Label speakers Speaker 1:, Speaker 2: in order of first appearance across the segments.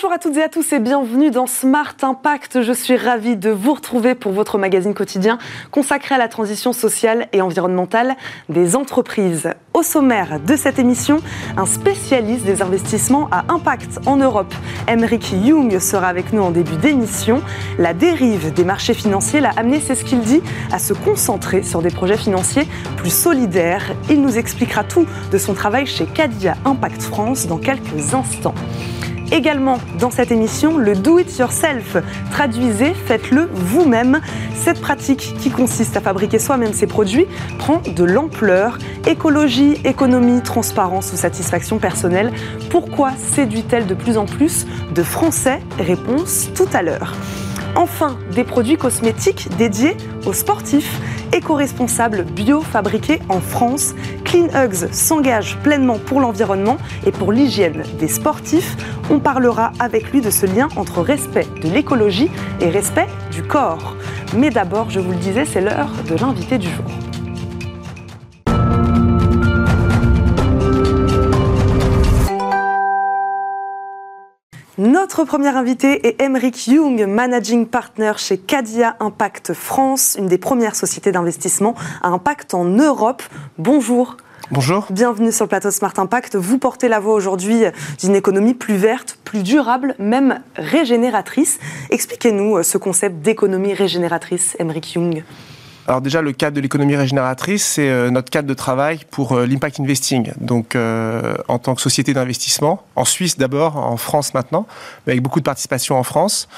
Speaker 1: Bonjour à toutes et à tous et bienvenue dans Smart Impact. Je suis ravie de vous retrouver pour votre magazine quotidien consacré à la transition sociale et environnementale des entreprises. Au sommaire de cette émission, un spécialiste des investissements à impact en Europe. Emeric Young sera avec nous en début d'émission. La dérive des marchés financiers l'a amené, c'est ce qu'il dit, à se concentrer sur des projets financiers plus solidaires. Il nous expliquera tout de son travail chez Cadia Impact France dans quelques instants. Également dans cette émission, le do it yourself. Traduisez, faites-le vous-même. Cette pratique qui consiste à fabriquer soi-même ses produits prend de l'ampleur. Écologie, économie, transparence ou satisfaction personnelle. Pourquoi séduit-elle de plus en plus de Français? Réponse tout à l'heure. Enfin, des produits cosmétiques dédiés aux sportifs éco-responsable bio fabriqué en France. Clean Hugs s'engage pleinement pour l'environnement et pour l'hygiène des sportifs. On parlera avec lui de ce lien entre respect de l'écologie et respect du corps. Mais d'abord, je vous le disais, c'est l'heure de l'invité du jour. Notre premier invité est Emeric Young, Managing Partner chez Cadia Impact France, une des premières sociétés d'investissement à impact en Europe. Bonjour.
Speaker 2: Bonjour.
Speaker 1: Bienvenue sur le plateau Smart Impact. Vous portez la voix aujourd'hui d'une économie plus verte, plus durable, même régénératrice. Expliquez-nous ce concept d'économie régénératrice, Emeric Young.
Speaker 2: Alors déjà, le cadre de l'économie régénératrice, c'est euh, notre cadre de travail pour euh, l'impact investing. Donc euh, en tant que société d'investissement, en Suisse d'abord, en France maintenant, mais avec beaucoup de participation en France,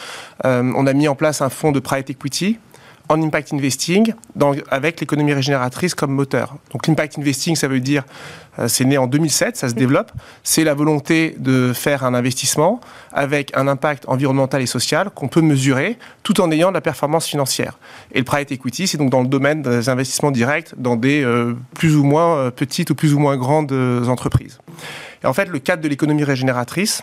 Speaker 2: on a mis en place un fonds de private equity en impact investing avec l'économie régénératrice comme moteur. Donc l'impact investing, ça veut dire, euh, c'est né en 2007, ça se développe, c'est la volonté de faire un investissement avec un impact environnemental et social qu'on peut mesurer tout en ayant de la performance financière. Et le private equity, c'est donc dans le domaine des investissements directs dans des euh, plus ou moins euh, petites ou plus ou moins grandes entreprises. Et en fait, le cadre de l'économie régénératrice,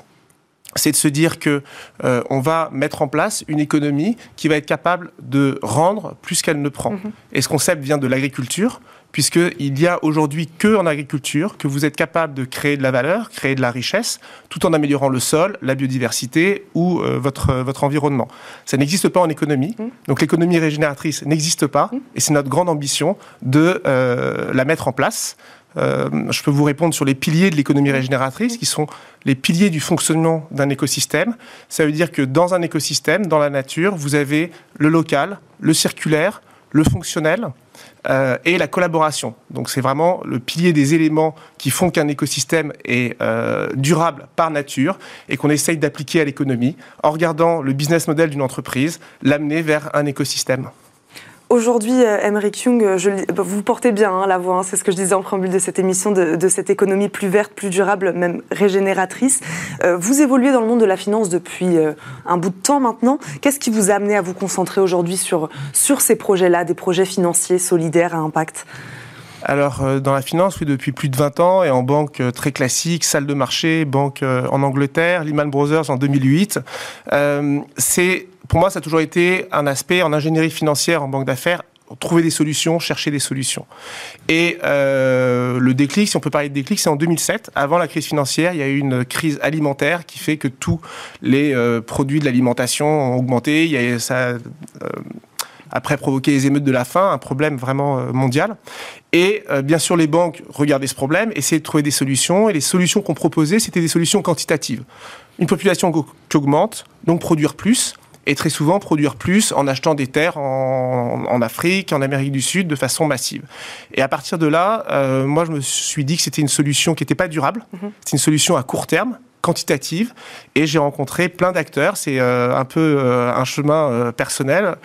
Speaker 2: c'est de se dire que euh, on va mettre en place une économie qui va être capable de rendre plus qu'elle ne prend. Mhm. Et ce concept vient de l'agriculture, puisqu'il y a aujourd'hui que en agriculture que vous êtes capable de créer de la valeur, créer de la richesse, tout en améliorant le sol, la biodiversité ou euh, votre, votre environnement. Ça n'existe pas en économie. Mhm. Donc l'économie régénératrice n'existe pas, mhm. et c'est notre grande ambition de euh, la mettre en place. Euh, je peux vous répondre sur les piliers de l'économie régénératrice, qui sont les piliers du fonctionnement d'un écosystème. Ça veut dire que dans un écosystème, dans la nature, vous avez le local, le circulaire, le fonctionnel euh, et la collaboration. Donc c'est vraiment le pilier des éléments qui font qu'un écosystème est euh, durable par nature et qu'on essaye d'appliquer à l'économie en regardant le business model d'une entreprise, l'amener vers un écosystème.
Speaker 1: Aujourd'hui, Emmerich Young, euh, je, bah, vous portez bien hein, la voix, hein, c'est ce que je disais en préambule de cette émission, de, cette économie plus verte, plus durable, même régénératrice. Euh, vous évoluez dans le monde de la finance depuis euh, un bout de temps maintenant. Qu'est-ce qui vous a amené à vous concentrer aujourd'hui sur, sur ces projets-là, des projets financiers solidaires à impact?
Speaker 2: Alors, dans la finance, oui, depuis plus de 20 ans, et en banque très classique, salle de marché, banque en Angleterre, Lehman Brothers en 2008. c'est pour moi, ça a toujours été un aspect en ingénierie financière, en banque d'affaires, trouver des solutions, chercher des solutions. Et euh, le déclic, si on peut parler de déclic, c'est en 2007. Avant la crise financière, il y a eu une crise alimentaire qui fait que tous les euh, produits de l'alimentation ont augmenté. Il y a, ça euh, après provoqué les émeutes de la faim, un problème vraiment mondial. Et bien sûr, les banques regardaient ce problème, essayaient de trouver des solutions. Et les solutions qu'on proposait, c'était des solutions quantitatives. Une population qui augmente, donc produire plus et très souvent produire plus en achetant des terres en, en Afrique, en Amérique du Sud de façon massive. Et à partir de là, euh, moi je me suis dit que c'était une solution qui n'était pas durable, mhm. c'est une solution à court terme quantitative et j'ai rencontré plein d'acteurs, c'est euh, un peu euh, un chemin personnel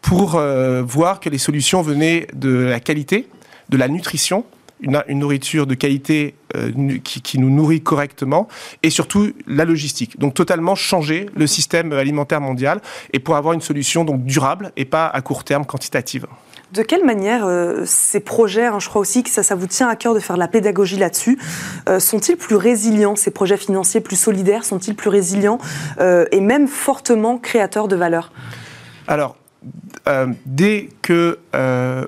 Speaker 2: pour voir que les solutions venaient de la qualité, de la nutrition une, nourriture de qualité euh, qui, nous nourrit correctement et surtout la logistique. Donc totalement changer le système alimentaire mondial et pour avoir une solution donc durable et pas à court terme quantitative.
Speaker 1: De quelle manière euh, ces projets, hein, je crois aussi que ça, ça vous tient à cœur de faire de la pédagogie là-dessus, euh, sont-ils plus résilients, ces projets financiers plus solidaires, sont-ils plus résilients et même fortement créateurs de valeur?
Speaker 2: Alors, dès que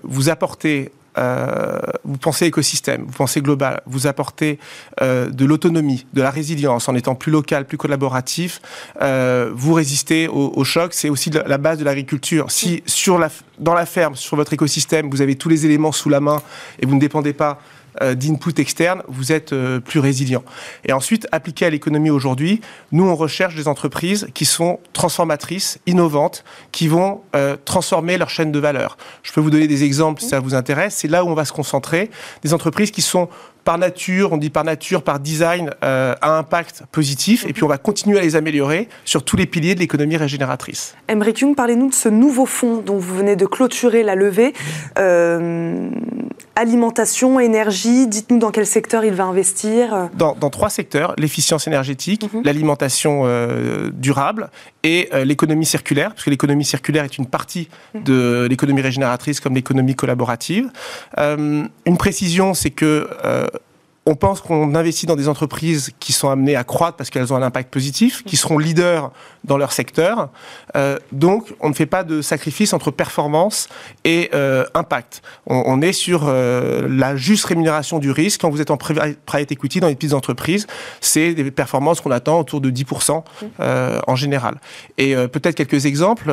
Speaker 2: vous apportez euh, vous pensez écosystème, vous pensez global, vous apportez euh, de l'autonomie, de la résilience en étant plus local, plus collaboratif, euh, vous résistez au, au choc. C'est aussi la base de l'agriculture. Si sur la, dans la ferme, sur votre écosystème, vous avez tous les éléments sous la main et vous ne dépendez pas euh, d'input externe, vous êtes euh, plus résilient. Et ensuite, appliqué à l'économie aujourd'hui, nous, on recherche des entreprises qui sont transformatrices, innovantes, qui vont euh, transformer leur chaîne de valeur. Je peux vous donner des exemples si ça vous intéresse. C'est là où on va se concentrer. Des entreprises qui sont par nature, on dit par nature, par design, euh, à impact positif. Et puis on va continuer à les améliorer sur tous les piliers de l'économie régénératrice.
Speaker 1: Emmerich Jung, parlez-nous de ce nouveau fonds dont vous venez de clôturer la levée. Euh, alimentation, énergie, dites-nous dans quel secteur il va investir
Speaker 2: Dans, dans trois secteurs, l'efficience énergétique, -hmm. l'alimentation euh, durable et euh, l'économie circulaire, parce que l'économie circulaire est une partie de l'économie régénératrice comme l'économie collaborative. Euh, une précision, c'est que euh, on pense qu'on investit dans des entreprises qui sont amenées à croître parce qu'elles ont un impact positif, qui seront leaders dans leur secteur. Euh, donc, on ne fait pas de sacrifice entre performance et euh, impact. On, on, est sur euh, la juste rémunération du risque. Quand vous êtes en private equity dans les petites entreprises, c'est des performances qu'on attend autour de 10% euh, en général. Et euh, peut-être quelques exemples.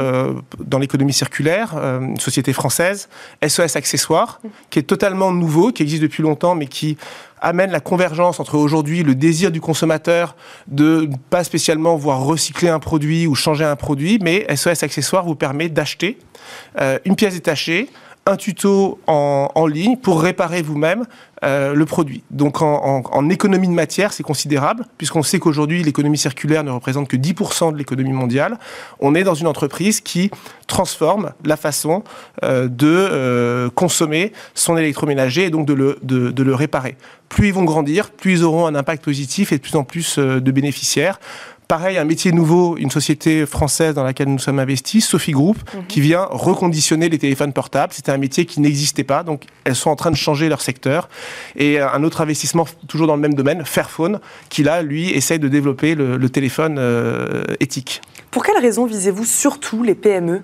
Speaker 2: dans l'économie circulaire, une société française, SOS Accessoires, qui est totalement nouveau, qui existe depuis longtemps, mais qui amène la convergence entre aujourd'hui le désir du consommateur de pas spécialement voir recycler un produit ou changer un produit, mais SOS Accessoires vous permet d'acheter euh, une pièce détachée, un tuto en, ligne pour réparer vous-même euh, le produit. Donc en, économie de matière, c'est considérable, puisqu'on sait qu'aujourd'hui, l'économie circulaire ne représente que 10% de l'économie mondiale. On est dans une entreprise qui transforme la façon euh, de consommer son électroménager et donc de le, de le réparer. Plus ils vont grandir, plus ils auront un impact positif et de plus en plus euh, de bénéficiaires. Pareil, un métier nouveau, une société française dans laquelle nous sommes investis, Sophie Group, -hmm. qui vient reconditionner les téléphones portables. C'était un métier qui n'existait pas, donc elles sont en train de changer leur secteur. Et un autre investissement, toujours dans le même domaine, Fairphone, qui là, lui, essaye de développer le, le téléphone euh, éthique.
Speaker 1: Pour quelles raisons visez-vous surtout les PME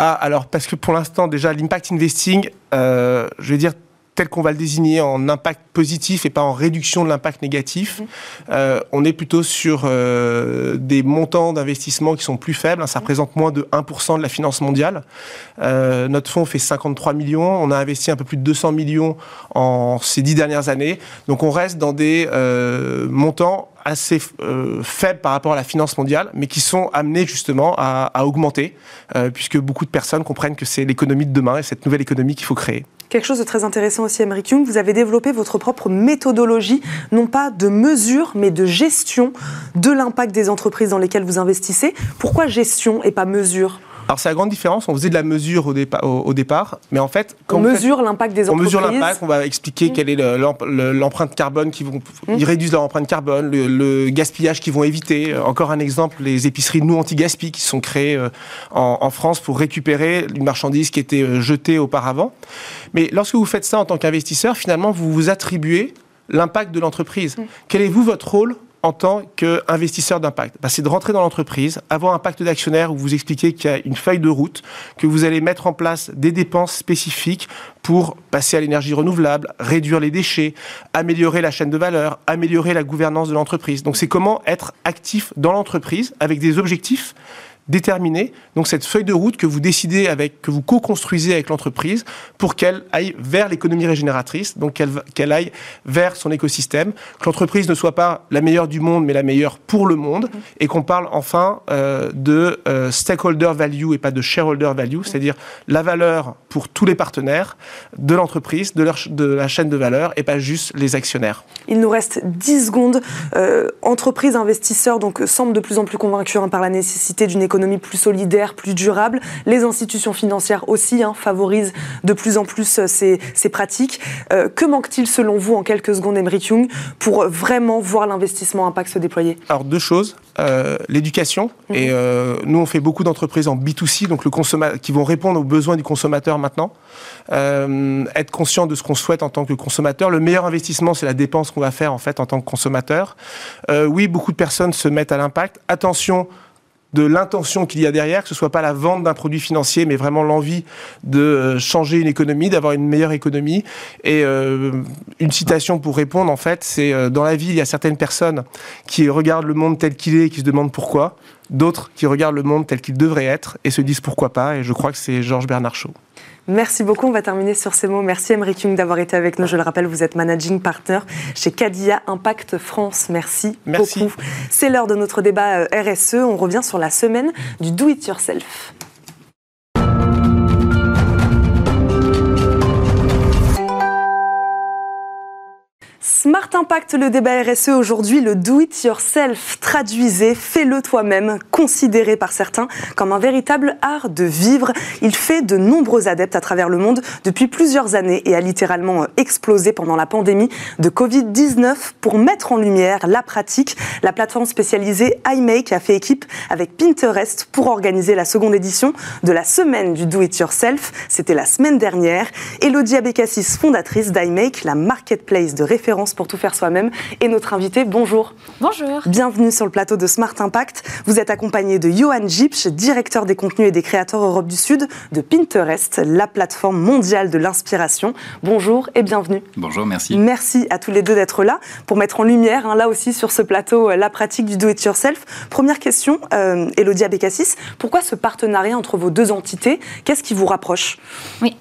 Speaker 2: ah, alors, parce que pour l'instant, déjà, l'impact investing, euh, je vais dire, tel qu'on va le désigner en impact positif et pas en réduction de l'impact négatif. Mmh. Euh, on est plutôt sur euh, des montants d'investissement qui sont plus faibles. Ça représente moins de 1% de la finance mondiale. Euh, notre fonds fait 53 millions. On a investi un peu plus de 200 millions en ces dix dernières années. Donc on reste dans des euh, montants assez euh, faibles par rapport à la finance mondiale, mais qui sont amenés justement à, à augmenter, euh, puisque beaucoup de personnes comprennent que c'est l'économie de demain et cette nouvelle économie qu'il faut créer.
Speaker 1: Quelque chose de très intéressant aussi, Emmerich Jung, vous avez développé votre propre méthodologie, non pas de mesure, mais de gestion de l'impact des entreprises dans lesquelles vous investissez. Pourquoi gestion et pas mesure?
Speaker 2: Alors c'est la grande différence. On faisait de la mesure au, dépa au, au départ, mais en fait,
Speaker 1: quand on, on mesure l'impact des entreprises.
Speaker 2: On mesure l'impact. On va expliquer mmh. quelle est l'empreinte carbone qui vont. Mmh. Ils réduisent leur empreinte carbone, le, le gaspillage qu'ils vont éviter. Euh, encore un exemple les épiceries nous anti-gaspi qui sont créées euh, en, en, France pour récupérer une marchandise qui était euh, jetée auparavant. Mais lorsque vous faites ça en tant qu'investisseur, finalement, vous vous attribuez l'impact de l'entreprise. Mmh. Quel est vous votre rôle en tant qu'investisseur d'impact bah, C'est de rentrer dans l'entreprise, avoir un pacte d'actionnaire où vous expliquez qu'il y a une feuille de route, que vous allez mettre en place des dépenses spécifiques pour passer à l'énergie renouvelable, réduire les déchets, améliorer la chaîne de valeur, améliorer la gouvernance de l'entreprise. Donc c'est comment être actif dans l'entreprise avec des objectifs déterminer donc cette feuille de route que vous décidez avec, que vous co-construisez avec l'entreprise pour qu'elle aille vers l'économie régénératrice, donc qu'elle qu'elle aille vers son écosystème, que l'entreprise ne soit pas la meilleure du monde, mais la meilleure pour le monde, mmh. et qu'on parle enfin euh, de euh, stakeholder value et pas de shareholder value, mmh. c'est-à-dire la valeur pour tous les partenaires de l'entreprise, de, de la chaîne de valeur, et pas juste les actionnaires.
Speaker 1: Il nous reste 10 secondes. Euh, entreprise, investisseurs, donc semblent de plus en plus convaincus hein, par la nécessité d'une économie économie plus solidaire, plus durable. Les institutions financières aussi hein, favorisent de plus en plus euh, ces, ces pratiques. Euh, que manque-t-il selon vous, en quelques secondes, Emery Young, pour vraiment voir l'investissement impact se déployer?
Speaker 2: Alors deux choses. Euh, l'éducation. Mmh. Et euh, nous, on fait beaucoup d'entreprises en B2C, donc le consommateur, qui vont répondre aux besoins du consommateur maintenant. Euh, être conscient de ce qu'on souhaite en tant que consommateur. Le meilleur investissement, c'est la dépense qu'on va faire en fait en tant que consommateur. Euh, oui, beaucoup de personnes se mettent à l'impact. Attention, de l'intention qu'il y a derrière, que ce soit pas la vente d'un produit financier, mais vraiment l'envie de euh, changer une économie, d'avoir une meilleure économie. Et euh, une citation pour répondre, en fait, c'est euh, dans la vie, il y a certaines personnes qui regardent le monde tel qu'il est et qui se demandent pourquoi, d'autres qui regardent le monde tel qu'il devrait être et se disent pourquoi pas. Et je crois que c'est Georges Bernard Shaw.
Speaker 1: Merci beaucoup. On va terminer sur ces mots. Merci Emmerich Young d'avoir été avec nous. Je le rappelle, vous êtes managing partner chez Cadia Impact France. Merci,
Speaker 2: Merci.
Speaker 1: beaucoup. C'est l'heure de notre débat euh, RSE. On revient sur la semaine du Do It Yourself. Smart Impact, le débat RSE aujourd'hui, le do it yourself, traduisez, fais-le toi-même, considéré par certains comme un véritable art de vivre. Il fait de nombreux adeptes à travers le monde depuis plusieurs années et a littéralement explosé pendant la pandémie de Covid-19 pour mettre en lumière la pratique. La plateforme spécialisée iMake a fait équipe avec Pinterest pour organiser la seconde édition de la semaine du do it yourself. C'était la semaine dernière. Elodie Abécassis, fondatrice d'iMake, la marketplace de référence pour tout faire soi-même. Et notre invité, bonjour.
Speaker 3: Bonjour.
Speaker 1: Bienvenue sur le plateau de Smart Impact. Vous êtes accompagné de Johan Gipsch, directeur des contenus et des créateurs Europe du Sud de Pinterest, la plateforme mondiale de l'inspiration. Bonjour et bienvenue.
Speaker 4: Bonjour, merci.
Speaker 1: Merci à tous les deux d'être là pour mettre en lumière, hein, là aussi sur ce plateau, euh, la pratique du do-it-yourself. Première question, euh, Elodie Abécassis, pourquoi ce partenariat entre vos deux entités? Qu'est-ce qui vous rapproche?
Speaker 3: Oui,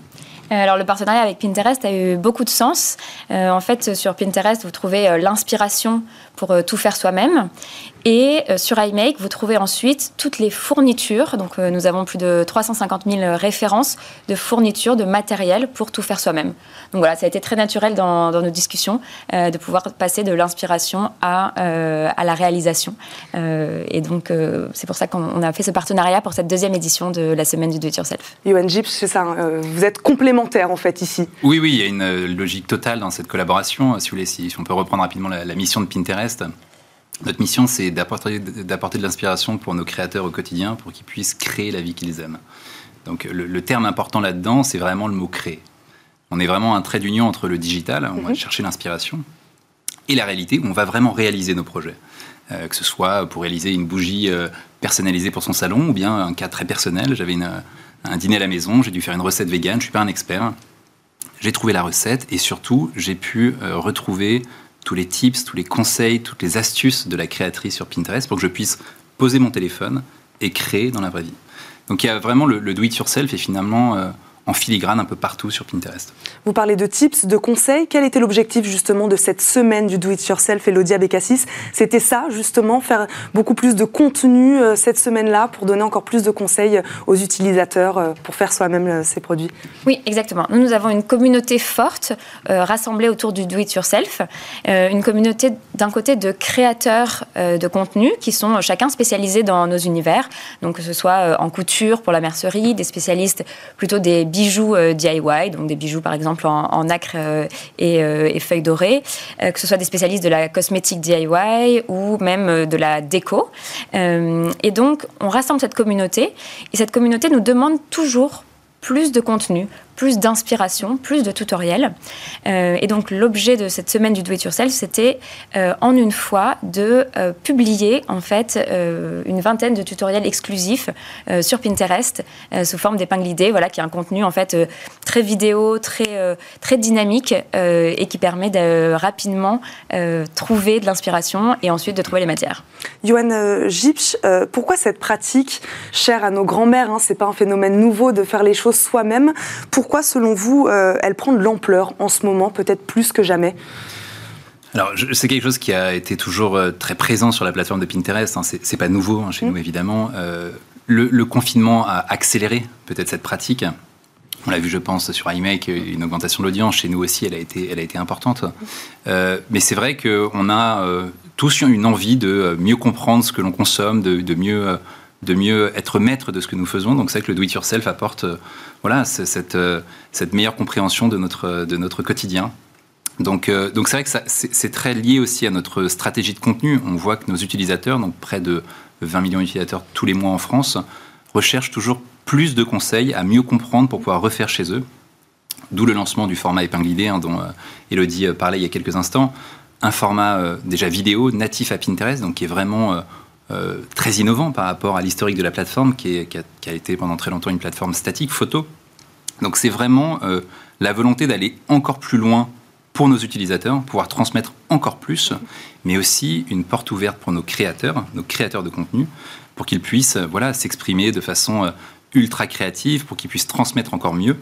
Speaker 3: alors le partenariat avec Pinterest a eu beaucoup de sens. Euh, en fait, sur Pinterest, vous trouvez euh, l'inspiration pour tout faire soi-même. Et sur iMake, vous trouvez ensuite toutes les fournitures. Donc nous avons plus de 350 000 références de fournitures, de matériel pour tout faire soi-même. Donc voilà, ça a été très naturel dans, nos discussions de pouvoir passer de l'inspiration à, à la réalisation. et donc c'est pour ça qu'on a fait ce partenariat pour cette deuxième édition de la semaine du Do It Yourself.
Speaker 1: Johan Gips, c'est ça, vous êtes complémentaires en fait ici.
Speaker 4: Oui, oui, il y a une euh, logique totale dans cette collaboration. Si, vous voulez, si, on peut reprendre rapidement la, mission de Pinterest, notre mission c'est d'apporter, de l'inspiration pour nos créateurs au quotidien pour qu'ils puissent créer la vie qu'ils aiment. Donc le, terme important là-dedans, c'est vraiment le mot créer. On est vraiment un trait d'union entre le digital, on va mhm. chercher l'inspiration, et la réalité, où on va vraiment réaliser nos projets. Euh, que ce soit pour réaliser une bougie euh, personnalisée pour son salon, ou bien un cas très personnel. J'avais une, un dîner à la maison, j'ai dû faire une recette végane, je ne suis pas un expert. J'ai trouvé la recette et surtout, j'ai pu euh, retrouver tous les tips, tous les conseils, toutes les astuces de la créatrice sur Pinterest pour que je puisse poser mon téléphone et créer dans la vraie vie. Donc il y a vraiment le, do-it-yourself et finalement euh, en filigrane un peu partout sur Pinterest.
Speaker 1: Vous parlez de tips, de conseils. Quel était l'objectif justement de cette semaine du Do It Yourself Elodie Abécassis? C'était ça justement, faire beaucoup plus de contenu euh, cette semaine-là pour donner encore plus de conseils aux utilisateurs euh, pour faire soi-même euh, ces produits?
Speaker 3: Oui, exactement. Nous, nous avons une communauté forte rassemblée autour du Do It Yourself. une communauté d'un côté de créateurs de contenu qui sont chacun spécialisés dans nos univers. Donc que ce soit en couture pour la mercerie, des spécialistes plutôt des bijoux euh, DIY, donc des bijoux par exemple en, nacre euh, euh, et, feuilles dorées, que ce soit des spécialistes de la cosmétique DIY ou même de la déco. et donc, on rassemble cette communauté et cette communauté nous demande toujours plus de contenu, plus d'inspiration, plus de tutoriels. Euh, et donc l'objet de cette semaine du Do It Yourself, c'était euh, en une fois de euh, publier en fait une vingtaine de tutoriels exclusifs sur Pinterest sous forme d'épingle idée, voilà, qui est un contenu en fait très vidéo, très très dynamique et qui permet de rapidement trouver de l'inspiration et ensuite de trouver les matières.
Speaker 1: Johan Gipsch, pourquoi cette pratique chère à nos grands-mères hein, C'est pas un phénomène nouveau de faire les choses soi-même? Pour pourquoi, selon vous, euh, elle prend de l'ampleur en ce moment, peut-être plus que jamais?
Speaker 4: Alors, c'est quelque chose qui a été toujours euh, très présent sur la plateforme de Pinterest. Hein. C'est pas nouveau hein, chez mmh. nous, évidemment. Euh, le, confinement a accéléré peut-être cette pratique. On l'a vu, je pense, sur iMake, une augmentation de l'audience. Chez nous aussi, elle a été, elle a été importante. mais c'est vrai qu'on a tous une envie de mieux comprendre ce que l'on consomme, de, de mieux de mieux être maître de ce que nous faisons. Donc c'est vrai que le do-it-yourself apporte euh, voilà, cette, euh, cette meilleure compréhension de notre, quotidien. Donc euh, donc c'est vrai que c'est très lié aussi à notre stratégie de contenu. On voit que nos utilisateurs, donc près de 20 millions d'utilisateurs tous les mois en France, recherchent toujours plus de conseils à mieux comprendre pour pouvoir refaire chez eux. D'où le lancement du format épingle idée hein, dont Elodie parlait il y a quelques instants. Un format déjà vidéo natif à Pinterest, donc qui est vraiment très innovant par rapport à l'historique de la plateforme, qui, a, été pendant très longtemps une plateforme statique photo. Donc c'est vraiment la volonté d'aller encore plus loin pour nos utilisateurs, pouvoir transmettre encore plus, mais aussi une porte ouverte pour nos créateurs, nos créateurs de contenu, pour qu'ils puissent voilà, s'exprimer de façon ultra créative, pour qu'ils puissent transmettre encore mieux.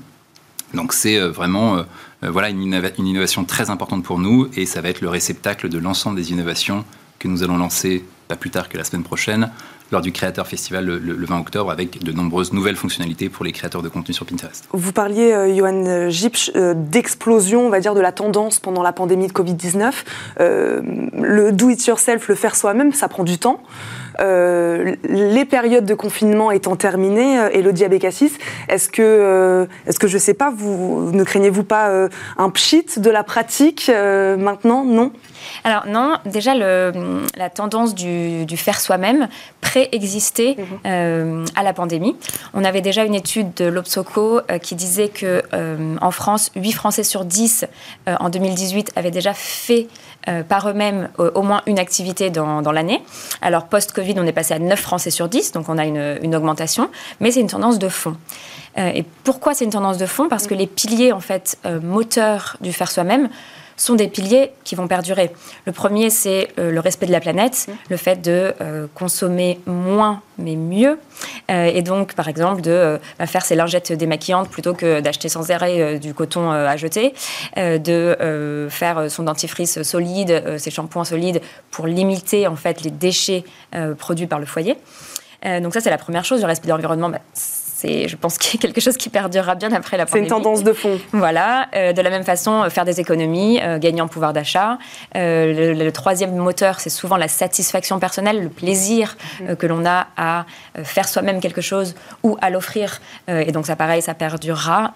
Speaker 4: Donc c'est euh, vraiment euh, euh, voilà, une, innovation très importante pour nous et ça va être le réceptacle de l'ensemble des innovations que nous allons lancer pas plus tard que la semaine prochaine lors du Créateur Festival le, 20 octobre avec de nombreuses nouvelles fonctionnalités pour les créateurs de contenu sur Pinterest.
Speaker 1: Vous parliez, Johan Gipsch, d'explosion, on va dire, de la tendance pendant la pandémie de Covid-19. le do-it-yourself, le faire soi-même, ça prend du temps. Euh, les périodes de confinement étant terminées, euh, Elodie Abécassis, est-ce que, euh, est-ce que je sais pas, vous ne craignez-vous pas un pchit de la pratique maintenant? Non?
Speaker 3: Alors non, déjà la tendance du, faire soi-même préexistait mhm. à la pandémie. On avait déjà une étude de l'Obsoco qui disait que en France, 8 Français sur 10 en 2018 avaient déjà fait par eux-mêmes au moins une activité dans, dans l'année. Alors post-Covid, on est passé à 9 Français sur 10, donc on a une, augmentation, mais c'est une tendance de fond. Euh, et pourquoi c'est une tendance de fond? Parce que les piliers, en fait, euh, moteurs du faire soi-même, sont des piliers qui vont perdurer. Le premier, c'est euh, le respect de la planète, le fait de euh, consommer moins mais mieux. Euh, et donc, par exemple, de bah, faire ses lingettes démaquillantes plutôt que d'acheter sans arrêt du coton à jeter, de faire son dentifrice solide, ses shampoings solides pour limiter en fait les déchets produits par le foyer. donc ça, c'est la première chose, le respect de l'environnement. Bah, c'est, je pense, quelque chose qui perdurera bien après la pandémie.
Speaker 1: C'est une tendance de fond.
Speaker 3: Voilà. Euh, de la même façon, euh, faire des économies, euh, gagner en pouvoir d'achat. Le, troisième moteur, c'est souvent la satisfaction personnelle, le plaisir mm. que l'on a à faire soi-même quelque chose ou à l'offrir. et donc, ça, pareil, ça perdurera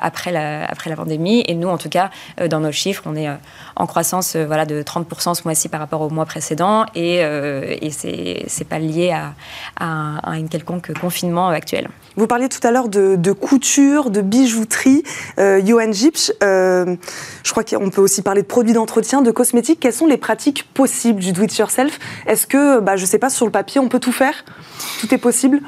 Speaker 3: après, la, après la pandémie. Et nous, en tout cas, dans nos chiffres, on est en croissance voilà, de 30% ce mois-ci par rapport au mois précédent. Et, et c'est, c'est pas lié à, à, à, un quelconque confinement actuel.
Speaker 1: Vous parliez tout à l'heure de, couture, de bijouterie. Euh, Johan Gipsch, euh, je crois qu'on peut aussi parler de produits d'entretien, de cosmétiques. Quelles sont les pratiques possibles du do-it-yourself? Est-ce que, bah, je ne sais pas, sur le papier, on peut tout faire? Tout est possible?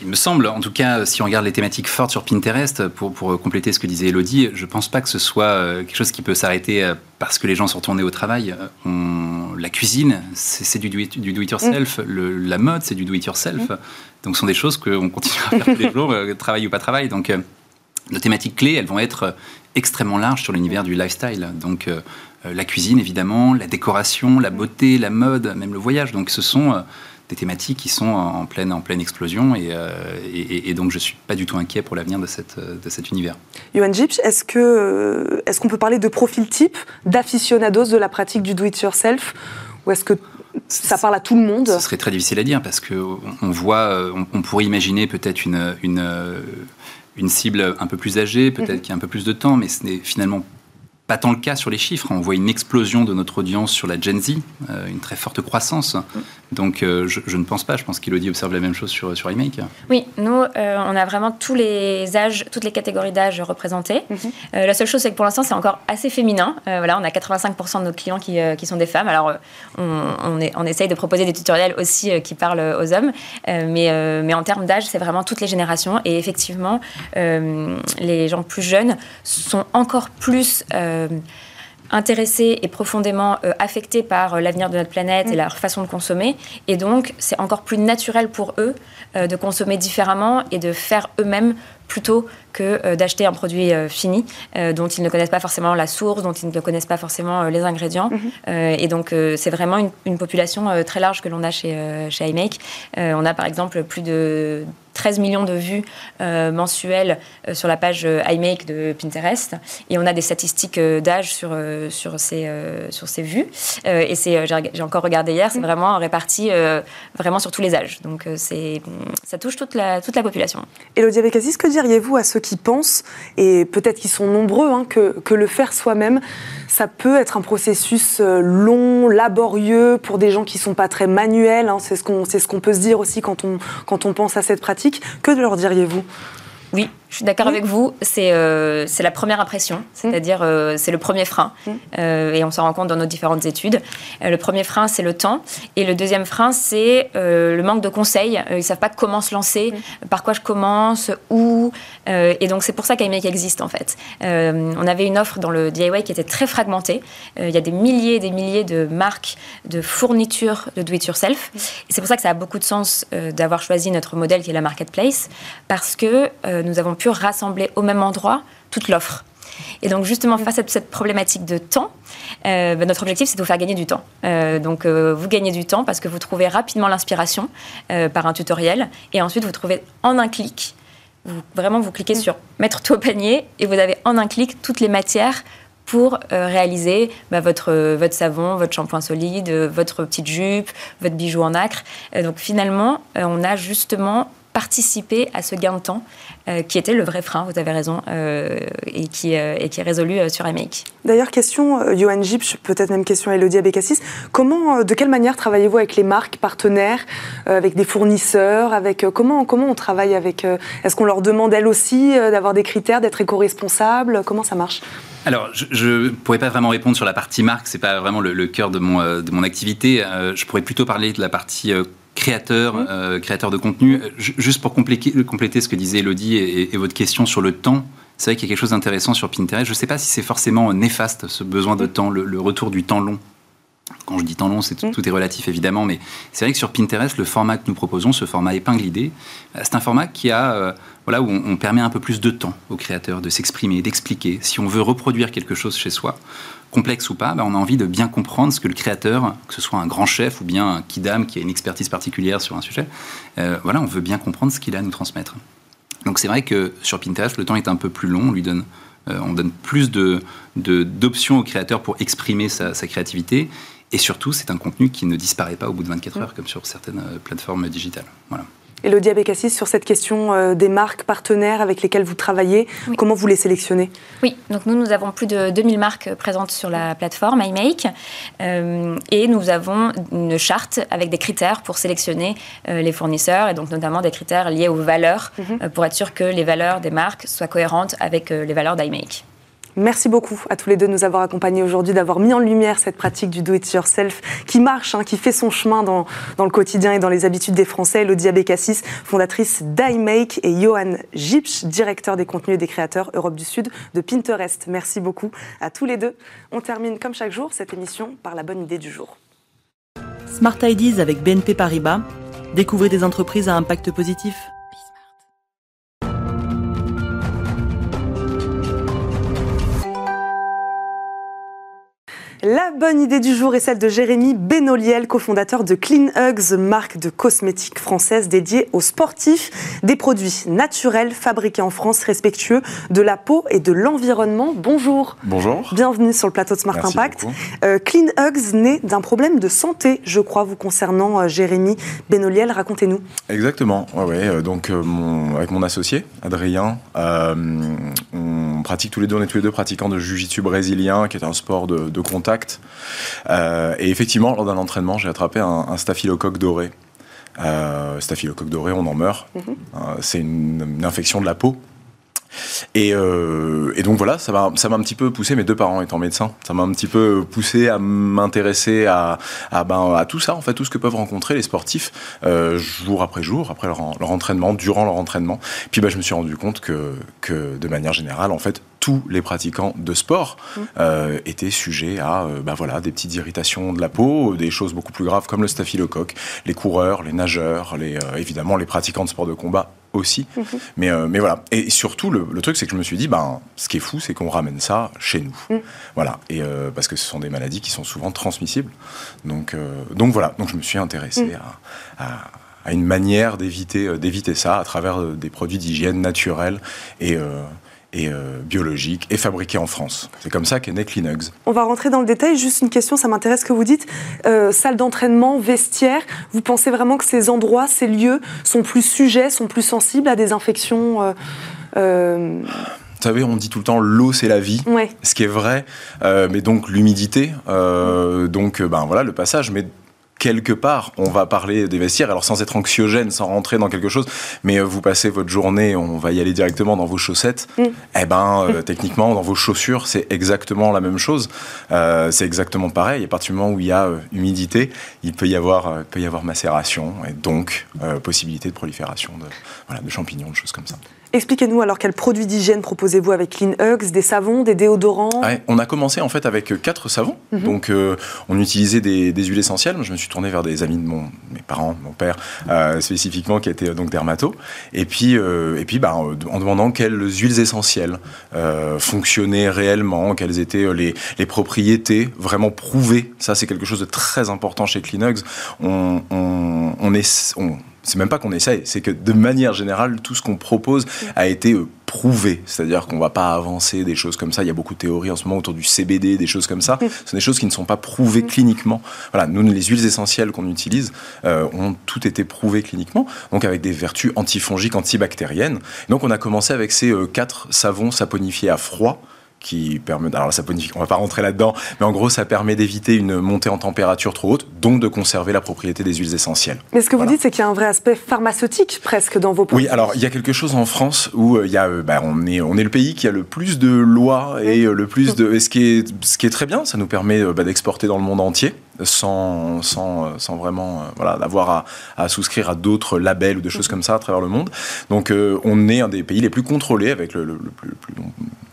Speaker 4: Il me semble, en tout cas, si on regarde les thématiques fortes sur Pinterest, pour, pour compléter ce que disait Elodie, je ne pense pas que ce soit euh, quelque chose qui peut s'arrêter euh, parce que les gens sont retournés au travail. On, la cuisine, c'est du do-it-yourself. Mm. La mode, c'est du do-it-yourself. Mm. Donc, ce sont des choses qu'on continue à faire tous les jours, euh, travail ou pas travail. Donc, euh, nos thématiques clés, elles vont être euh, extrêmement larges sur l'univers du lifestyle. Donc, la cuisine, évidemment, la décoration, la beauté, la mode, même le voyage. Donc, ce sont des thématiques qui sont en pleine, en pleine explosion et, et, donc je ne suis pas du tout inquiet pour l'avenir de, cette, de cet univers.
Speaker 1: Johan Gipsch, est-ce qu'on est qu'on peut parler de profil type d'aficionados de la pratique du do-it-yourself ou est-ce que ça parle à tout le monde?
Speaker 4: Ce serait très difficile à dire parce qu'on on voit, euh, on, pourrait imaginer peut-être une, une, une, cible un peu plus âgée, peut-être mhm. qui a un peu plus de temps, mais ce n'est finalement pas tant le cas sur les chiffres. On voit une explosion de notre audience sur la Gen Z, euh, une très forte croissance. Donc euh, je, ne pense pas. Je pense qu'Elodie observe la même chose sur, sur iMake.
Speaker 3: Oui, nous, euh, on a vraiment tous les âges, toutes les catégories d'âge représentées. Mhm. la seule chose, c'est que pour l'instant, c'est encore assez féminin. voilà, on a 85% de nos clients qui, qui, sont des femmes. Alors, on, on, est, on, essaye de proposer des tutoriels aussi qui parlent aux hommes. mais, mais en termes d'âge, c'est vraiment toutes les générations. Et effectivement, les gens plus jeunes sont encore plus euh, intéressés et profondément euh, affectés par euh, l'avenir de notre planète et mm. leur façon de consommer. Et donc, c'est encore plus naturel pour eux de consommer différemment et de faire eux-mêmes plutôt que d'acheter un produit fini dont ils ne connaissent pas forcément la source, dont ils ne connaissent pas forcément les ingrédients. Mm-hmm. et donc, c'est vraiment une, population très large que l'on a chez, chez iMake. on a par exemple plus de 13 millions de vues euh, mensuelles euh, sur la page euh, iMake de Pinterest. Et on a des statistiques d'âge sur, sur, ces, sur ces vues. et c'est, j'ai encore regardé hier, c'est mm. vraiment réparti vraiment sur tous les âges. Donc c'est, ça touche toute la, toute la population.
Speaker 1: Elodie Abekazis, que diriez-vous à ceux qui pensent, et peut-être qu'ils sont nombreux, hein, que, que le faire soi-même, ça peut être un processus long, laborieux, pour des gens qui ne sont pas très manuels. Hein, c'est ce qu'on ce peut se dire aussi quand on, quand on pense à cette pratique. Que leur diriez-vous?
Speaker 3: Oui, je suis d'accord avec vous. C'est euh, c'est la première impression, c'est-à-dire euh, c'est le premier frein. Euh, et on s'en rend compte dans nos différentes études. le premier frein, c'est le temps. Et le deuxième frein, c'est le manque de conseils. ils ne savent pas comment se lancer, par quoi je commence, où. et donc c'est pour ça qu'iMake existe en fait. on avait une offre dans le DIY qui était très fragmentée. Il y a des milliers et des milliers de marques de fournitures de do-it-yourself. Et c'est pour ça que ça a beaucoup de sens d'avoir choisi notre modèle qui est la marketplace, parce que nous avons pu rassembler au même endroit toute l'offre. Et donc justement, face à cette problématique de temps, euh, bah, notre objectif, c'est de vous faire gagner du temps. Euh, donc euh, vous gagnez du temps parce que vous trouvez rapidement l'inspiration par un tutoriel et ensuite vous trouvez en un clic, vous, vraiment vous cliquez sur mettre tout au panier et vous avez en un clic toutes les matières pour réaliser bah, votre, votre savon, votre shampoing solide, votre petite jupe, votre bijou en acre. donc finalement, on a justement participer à ce gain de temps euh, qui était le vrai frein, vous avez raison, euh, et, qui, euh, et qui est résolu sur Make.
Speaker 1: D'ailleurs, question, Johan Gipsch, peut-être même question à Elodie Abécassis, comment, de quelle manière travaillez-vous avec les marques partenaires, avec des fournisseurs, avec, comment, comment on travaille avec, est-ce qu'on leur demande elles aussi d'avoir des critères, d'être éco-responsables, comment ça marche?
Speaker 4: Alors, je ne pourrais pas vraiment répondre sur la partie marque, c'est pas vraiment le, cœur de mon, de mon activité. je pourrais plutôt parler de la partie créateur, euh, créateur de contenu. Juste pour compléter, compléter, ce que disait Elodie et, votre question sur le temps, c'est vrai qu'il y a quelque chose d'intéressant sur Pinterest. Je ne sais pas si c'est forcément néfaste, ce besoin de temps, le, retour du temps long. Quand je dis temps long, c'est tout, est relatif évidemment, mais c'est vrai que sur Pinterest, le format que nous proposons, ce format épingle idée, euh, c'est un format qui a, euh, voilà, où on, permet un peu plus de temps aux créateurs de s'exprimer, d'expliquer. Si on veut reproduire quelque chose chez soi, complexe ou pas, bah, on a envie de bien comprendre ce que le créateur, que ce soit un grand chef ou bien un kidam qui a une expertise particulière sur un sujet, euh, voilà, on veut bien comprendre ce qu'il a à nous transmettre. Donc c'est vrai que sur Pinterest, le temps est un peu plus long, on lui donne, euh, on donne plus de, d'options au créateur pour exprimer sa, sa créativité. Et surtout, c'est un contenu qui ne disparaît pas au bout de 24 heures, comme sur certaines euh, plateformes digitales. Voilà.
Speaker 1: Elodie Abécassis, sur cette question euh, des marques partenaires avec lesquelles vous travaillez, comment vous les sélectionnez?
Speaker 3: Oui, donc nous, nous avons plus de 2000 marques présentes sur la plateforme iMake euh, et nous avons une charte avec des critères pour sélectionner euh, les fournisseurs et donc notamment des critères liés aux valeurs mhm. pour être sûr que les valeurs des marques soient cohérentes avec les valeurs d'iMake.
Speaker 1: Merci beaucoup à tous les deux de nous avoir accompagnés aujourd'hui, d'avoir mis en lumière cette pratique du do-it-yourself qui marche, hein, qui fait son chemin dans, le quotidien et dans les habitudes des Français. Elodie Abécassis, fondatrice d'iMake, et Johan Gipsch, directeur des contenus et des créateurs Europe du Sud de Pinterest. Merci beaucoup à tous les deux. On termine comme chaque jour cette émission par la bonne idée du jour.
Speaker 5: Smart Ideas avec BNP Paribas. Découvrez des entreprises à impact positif.
Speaker 1: La bonne idée du jour est celle de Jérémy Benoliel, cofondateur de Clean Hugs, marque de cosmétiques française dédiée aux sportifs. Des produits naturels fabriqués en France, respectueux de la peau et de l'environnement. Bonjour.
Speaker 6: Bonjour.
Speaker 1: Bienvenue sur le plateau de Smart Impact. Euh, Clean Hugs naît d'un problème de santé, je crois, vous concernant, euh, Jérémy Benoliel. Racontez-nous.
Speaker 6: Exactement. Ouais, ouais. Euh, donc, avec mon associé, Adrien, on pratique tous les deux, on est tous les deux pratiquants de jiu-jitsu brésilien, qui est un sport de, de contact euh, et effectivement, lors d'un entraînement, j'ai attrapé un, staphylocoque doré. Euh, staphylocoque doré, on en meurt. Mhm. Euh, c'est une, infection de la peau. Et, donc voilà, ça m'a, un petit peu poussé, mes deux parents étant médecins, ça m'a un petit peu poussé à m'intéresser à, à, ben, à tout ça, en fait, tout ce que peuvent rencontrer les sportifs jour après jour, après leur, leur, entraînement, durant leur entraînement. Puis ben, je me suis rendu compte que, que de manière générale, en fait, tous les pratiquants de sport mmh. euh, étaient sujets à euh, bah voilà, des petites irritations de la peau, des choses beaucoup plus graves comme le staphylocoque, les coureurs, les nageurs, les, euh, évidemment les pratiquants de sport de combat aussi. Mmh. Mais, mais voilà. Et surtout, le, truc, c'est que je me suis dit, ben, ce qui est fou, c'est qu'on ramène ça chez nous. Mmh. Voilà. Et parce que ce sont des maladies qui sont souvent transmissibles. Donc, donc voilà. Donc je me suis intéressé à, à, une manière d'éviter d'éviter ça à travers des produits d'hygiène naturels et et euh, biologique et fabriqué en France. C'est comme ça qu'est né Cleanugs.
Speaker 1: On va rentrer dans le détail. Juste une question, ça m'intéresse ce que vous dites. Euh, salle d'entraînement, vestiaire, vous pensez vraiment que ces endroits, ces lieux sont plus sujets, sont plus sensibles à des infections
Speaker 6: euh, vous savez, on dit tout le temps l'eau c'est la vie, ce qui est vrai, mais donc l'humidité, donc ben voilà le passage, mais quelque part, on va parler des vestiaires, alors sans être anxiogène, sans rentrer dans quelque chose, mais euh, vous passez votre journée, on va y aller directement dans vos chaussettes, mm. eh ben, euh, techniquement, dans vos chaussures, c'est exactement la même chose. Euh, c'est exactement pareil. À partir du moment où il y a humidité, il peut y avoir, peut y avoir macération et donc possibilité de prolifération de, voilà, de champignons, de choses comme ça.
Speaker 1: Expliquez-nous alors quels produits d'hygiène proposez-vous avec Clean Hugs, des savons, des déodorants?
Speaker 6: On a commencé en fait avec euh, quatre savons. Mhm. Donc euh, on utilisait des, huiles essentielles. Je me suis tourné vers des amis de mon, mes parents, mon père euh, spécifiquement qui était donc dermato. Et puis, et puis bah, en demandant quelles huiles essentielles fonctionnaient réellement, quelles étaient les, les propriétés vraiment prouvées. Ça c'est quelque chose de très important chez Clean Hugs. On, on, on, est, on c'est même pas qu'on essaye, c'est que de manière générale, tout ce qu'on propose a été euh, prouvé. C'est-à-dire qu'on va pas avancer des choses comme ça. Il y a beaucoup de théories en ce moment autour du CBD, des choses comme ça. Ce sont des choses qui ne sont pas prouvées cliniquement. Voilà, nous, les huiles essentielles qu'on utilise euh, ont toutes été prouvées cliniquement, donc avec des vertus antifongiques, antibactériennes. Donc on a commencé avec ces euh, quatre savons saponifiés à froid qui permet. Alors, ça on va pas rentrer là-dedans, mais en gros, ça permet d'éviter une montée en température trop haute, donc de conserver la propriété des huiles essentielles.
Speaker 1: Mais ce que vous dites, c'est qu'il y a un vrai aspect pharmaceutique presque dans vos
Speaker 6: produits. Oui, alors il y a quelque chose en France où euh, il y a, euh, bah, on est, on est le pays qui a le plus de lois et euh, le plus de, et ce qui est, ce qui est très bien, ça nous permet bah, d'exporter dans le monde entier sans, sans, sans vraiment voilà, avoir à, à, souscrire à d'autres labels ou des choses comme ça à travers le monde. Donc on est un des pays les plus contrôlés avec le, le, plus, plus,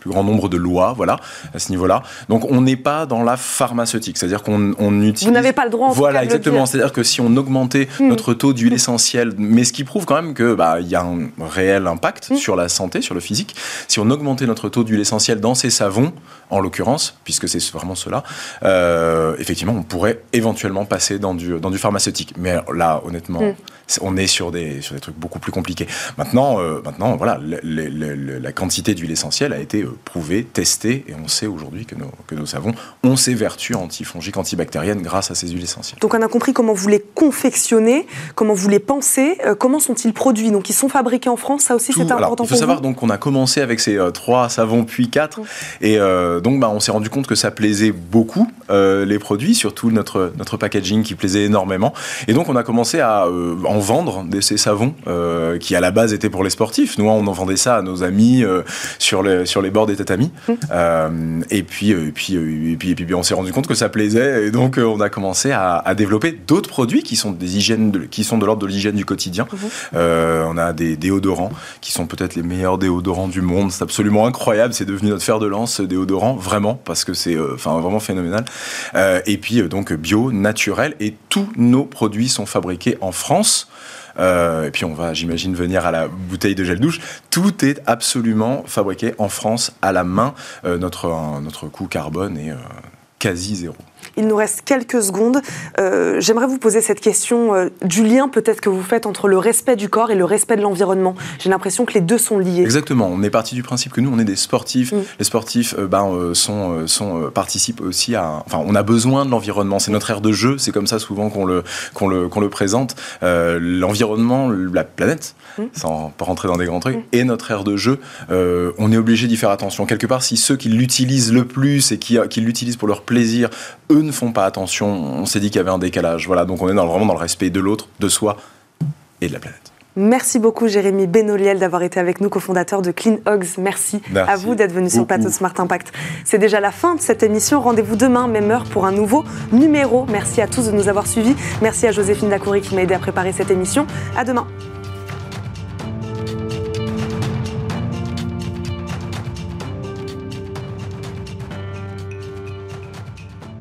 Speaker 6: grand nombre de lois voilà, à ce niveau-là. Donc on n'est pas dans la pharmaceutique, c'est-à-dire qu'on on utilise.
Speaker 1: Vous n'avez pas le droit. En
Speaker 6: voilà, exactement. C'est-à-dire que si on augmentait hmm. notre taux d'huile essentielle, mais ce qui prouve quand même que bah y a un réel impact hmm. sur la santé, sur le physique. Si on augmentait notre taux d'huile essentielle dans ces savons, en l'occurrence, puisque c'est vraiment cela, euh, effectivement, on pourrait éventuellement passer dans du dans du pharmaceutique. Mais là, honnêtement. Hmm on est sur des, sur des trucs beaucoup plus compliqués. Maintenant, euh, maintenant voilà, la quantité d'huile essentielle a été euh, prouvée, testée, et on sait aujourd'hui que nos, que nos savons ont ces vertus antifongiques, antibactériennes grâce à ces huiles essentielles.
Speaker 1: Donc on a compris comment vous les confectionnez, comment vous les pensez, euh, comment sont-ils produits Donc ils sont fabriqués en France, ça aussi c'est important
Speaker 6: Il faut savoir donc qu'on a commencé avec ces trois savons puis quatre, et donc bah, on s'est rendu compte que ça plaisait beaucoup les produits, surtout notre, notre packaging qui plaisait énormément, et donc on a commencé à vendre de ces savons euh, qui à la base étaient pour les sportifs. Nous, on en vendait ça à nos amis euh, sur, les, sur les bords des tatamis. Mmh. Euh, et, puis, et, puis, et, puis, et puis, on s'est rendu compte que ça plaisait et donc on a commencé à, développer d'autres produits qui sont des hygiènes de, qui sont de l'ordre de l'hygiène du quotidien. Mmh. on a des déodorants qui sont peut-être les meilleurs déodorants du monde. C'est absolument incroyable. C'est devenu notre fer de lance ce vraiment parce que c'est enfin vraiment phénoménal. et puis donc bio, naturel et tous nos produits sont fabriqués en France. Euh, et puis on va, j'imagine, venir à la bouteille de gel douche. Tout est absolument fabriqué en France à la main. Euh, notre, notre coût carbone est euh, quasi zéro.
Speaker 1: Il nous reste quelques secondes. Euh, j'aimerais vous poser cette question euh, du lien peut-être que vous faites entre le respect du corps et le respect de l'environnement. J'ai l'impression que les deux sont liés.
Speaker 6: Exactement. On est parti du principe que nous, on est des sportifs. Mm. Les sportifs euh, ben, sont, sont, participent aussi à... Enfin, on a besoin de l'environnement. C'est notre aire de jeu. C'est comme ça souvent qu'on le, qu'on le, qu'on le présente. l'environnement, la planète, mm. sans pas rentrer dans des grands trucs, mm. et notre aire de jeu. on est obligé d'y faire attention. Quelque part, si ceux qui l'utilisent le plus et qui, qui l'utilisent pour leur plaisir, eux ne font pas attention. On s'est dit qu'il y avait un décalage. Voilà, donc on est dans, vraiment dans le respect de l'autre, de soi et de la planète.
Speaker 1: Merci beaucoup Jérémy Benoliel d'avoir été avec nous, cofondateur de Clean Hogs. Merci, à vous d'être venu sur le plateau Smart Impact. C'est déjà la fin de cette émission. Rendez-vous demain, même heure, pour un nouveau numéro. Merci à tous de nous avoir suivis. Merci à Joséphine Dacoury qui m'a aidé à préparer cette émission. À demain.